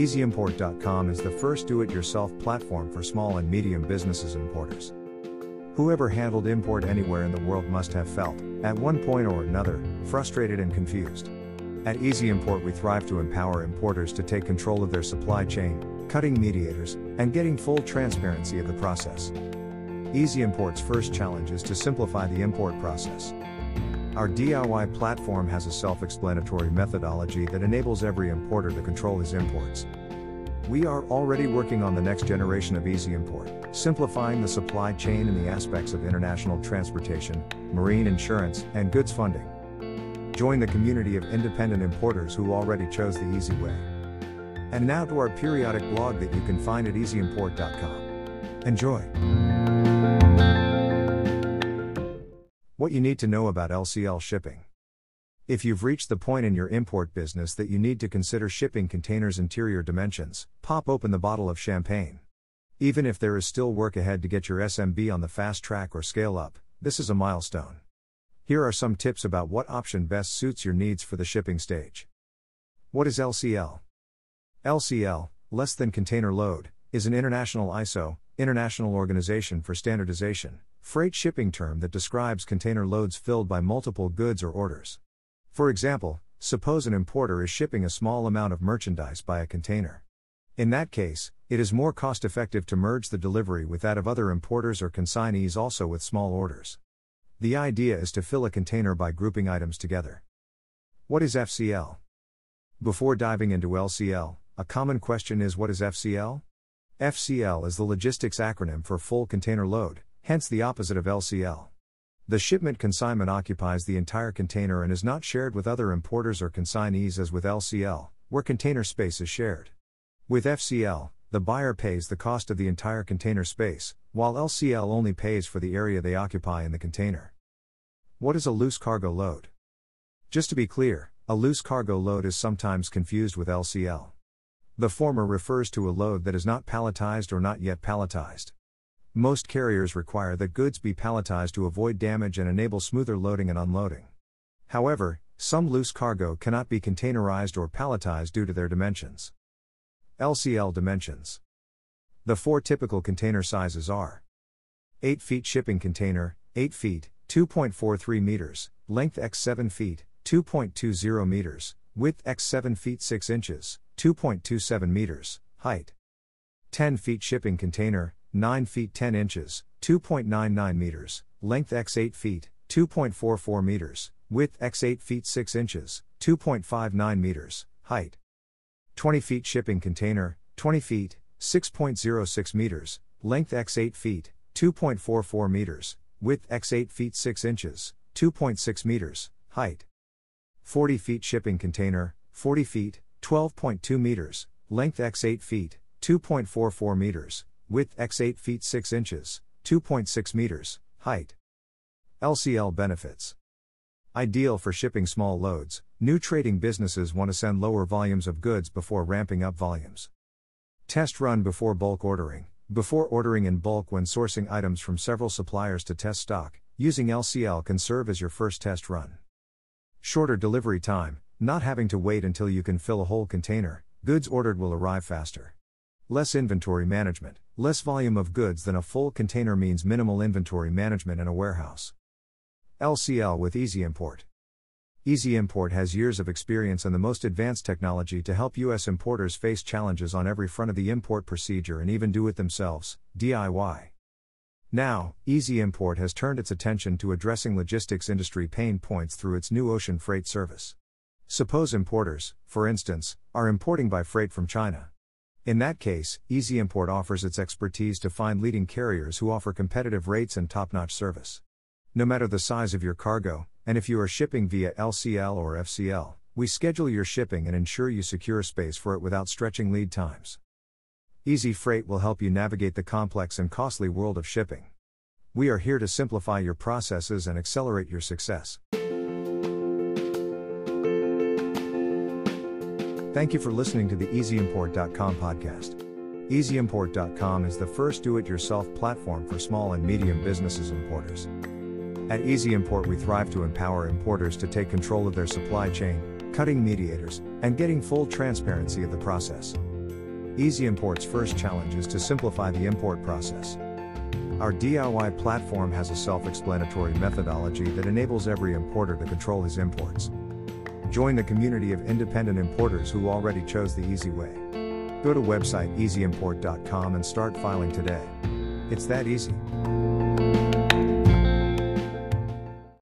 EezyImport.com is the first do it yourself platform for small and medium businesses importers. Whoever handled import anywhere in the world must have felt, at one point or another, frustrated and confused. At Eezy Import, we thrive to empower importers to take control of their supply chain, cutting mediators, and getting full transparency of the process. Eezy Import's first challenge is to simplify the import process. Our DIY platform has a self explanatory methodology that enables every importer to control his imports. We are already working on the next generation of Eezy Import, simplifying the supply chain and the aspects of international transportation, marine insurance, and goods funding. Join the community of independent importers who already chose the easy way. And now to our periodic blog that you can find at eezyimport.com. Enjoy! What you need to know about LCL shipping. If you've reached the point in your import business that you need to consider shipping containers' interior dimensions, pop open the bottle of champagne. Even if there is still work ahead to get your SMB on the fast track or scale up, this is a milestone. Here are some tips about what option best suits your needs for the shipping stage. What is LCL? LCL, less than container load, is an international ISO, International Organization for Standardization, freight shipping term that describes container loads filled by multiple goods or orders. For example, suppose an importer is shipping a small amount of merchandise by a container. In that case, it is more cost effective to merge the delivery with that of other importers or consignees also with small orders. The idea is to fill a container by grouping items together. What is FCL? Before diving into LCL, a common question is what is FCL? FCL is the logistics acronym for full container load, hence the opposite of LCL. The shipment consignment occupies the entire container and is not shared with other importers or consignees as with LCL, where container space is shared. With FCL, the buyer pays the cost of the entire container space, while LCL only pays for the area they occupy in the container. What is a loose cargo load? Just to be clear, a loose cargo load is sometimes confused with LCL. The former refers to a load that is not palletized or not yet palletized. Most carriers require that goods be palletized to avoid damage and enable smoother loading and unloading. However, some loose cargo cannot be containerized or palletized due to their dimensions. LCL dimensions. The four typical container sizes are 8 feet shipping container, 8 feet, 2.43 meters, length x 7 feet, 2.20 meters, width x 7 feet 6 inches, 2.27 meters, height. 10 feet shipping container, 9 feet 10 inches, 2.99 meters, length x 8 feet, 2.44 meters, width x 8 feet 6 inches, 2.59 meters, height. 20 feet shipping container, 20 feet, 6.06 meters, length x 8 feet, 2.44 meters, width x 8 feet 6 inches, 2.6 meters, height 40 feet shipping container, 40 feet, 12.2 meters, length x 8 feet, 2.44 meters, width x 8 feet 6 inches, 2.6 meters, height. LCL benefits. Ideal for shipping small loads, new trading businesses want to send lower volumes of goods before ramping up volumes. Test run before bulk ordering. Before ordering in bulk when sourcing items from several suppliers to test stock, using LCL can serve as your first test run. Shorter delivery time, not having to wait until you can fill a whole container, goods ordered will arrive faster. Less inventory management, less volume of goods than a full container means minimal inventory management in a warehouse. LCL with Eezy Import. Eezy Import has years of experience and the most advanced technology to help U.S. importers face challenges on every front of the import procedure and even do it themselves, DIY. Now, Eezy Import has turned its attention to addressing logistics industry pain points through its new ocean freight service. Suppose importers, for instance, are importing by freight from China. In that case, Eezy Import offers its expertise to find leading carriers who offer competitive rates and top notch service. No matter the size of your cargo, and if you are shipping via LCL or FCL, we schedule your shipping and ensure you secure space for it without stretching lead times. Easy Freight will help you navigate the complex and costly world of shipping. We are here to simplify your processes and accelerate your success. Thank you for listening to the EezyImport.com podcast. EezyImport.com is the first do it yourself platform for small and medium businesses importers. At Eezy Import, we thrive to empower importers to take control of their supply chain, cutting mediators, and getting full transparency of the process. Eezy Import's first challenge is to simplify the import process. Our DIY platform has a self explanatory methodology that enables every importer to control his imports. Join the community of independent importers who already chose the easy way. Go to website eezyimport.com and start filing today. It's that easy.